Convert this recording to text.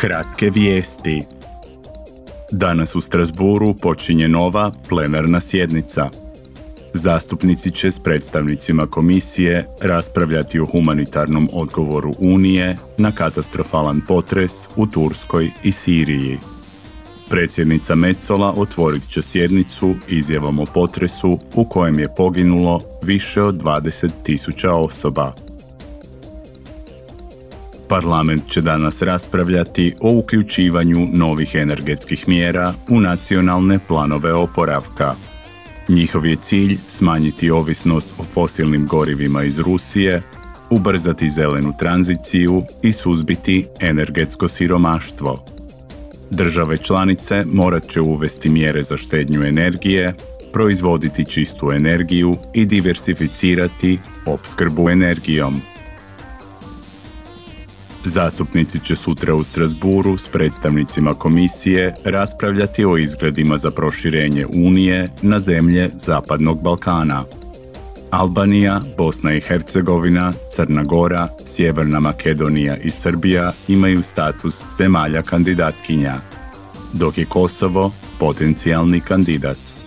Kratke vijesti. Danas u Strasburu počinje nova plenarna sjednica. Zastupnici će s predstavnicima komisije raspravljati o humanitarnom odgovoru Unije na katastrofalan potres u Turskoj i Siriji. Predsjednica Metzola otvorit će sjednicu izjavom o potresu u kojem je poginulo više od 20.000 osoba. Parlament će danas raspravljati o uključivanju novih energetskih mjera u nacionalne planove oporavka. Njihov je cilj smanjiti ovisnost o fosilnim gorivima iz Rusije, ubrzati zelenu tranziciju i suzbiti energetsko siromaštvo. Države članice morat će uvesti mjere za štednju energije, proizvoditi čistu energiju i diversificirati opskrbu energijom. Zastupnici će sutra u Strasburu s predstavnicima komisije raspravljati o izgledima za proširenje Unije na zemlje Zapadnog Balkana. Albanija, Bosna i Hercegovina, Crna Gora, Sjeverna Makedonija i Srbija imaju status zemalja kandidatkinja, dok je Kosovo potencijalni kandidat.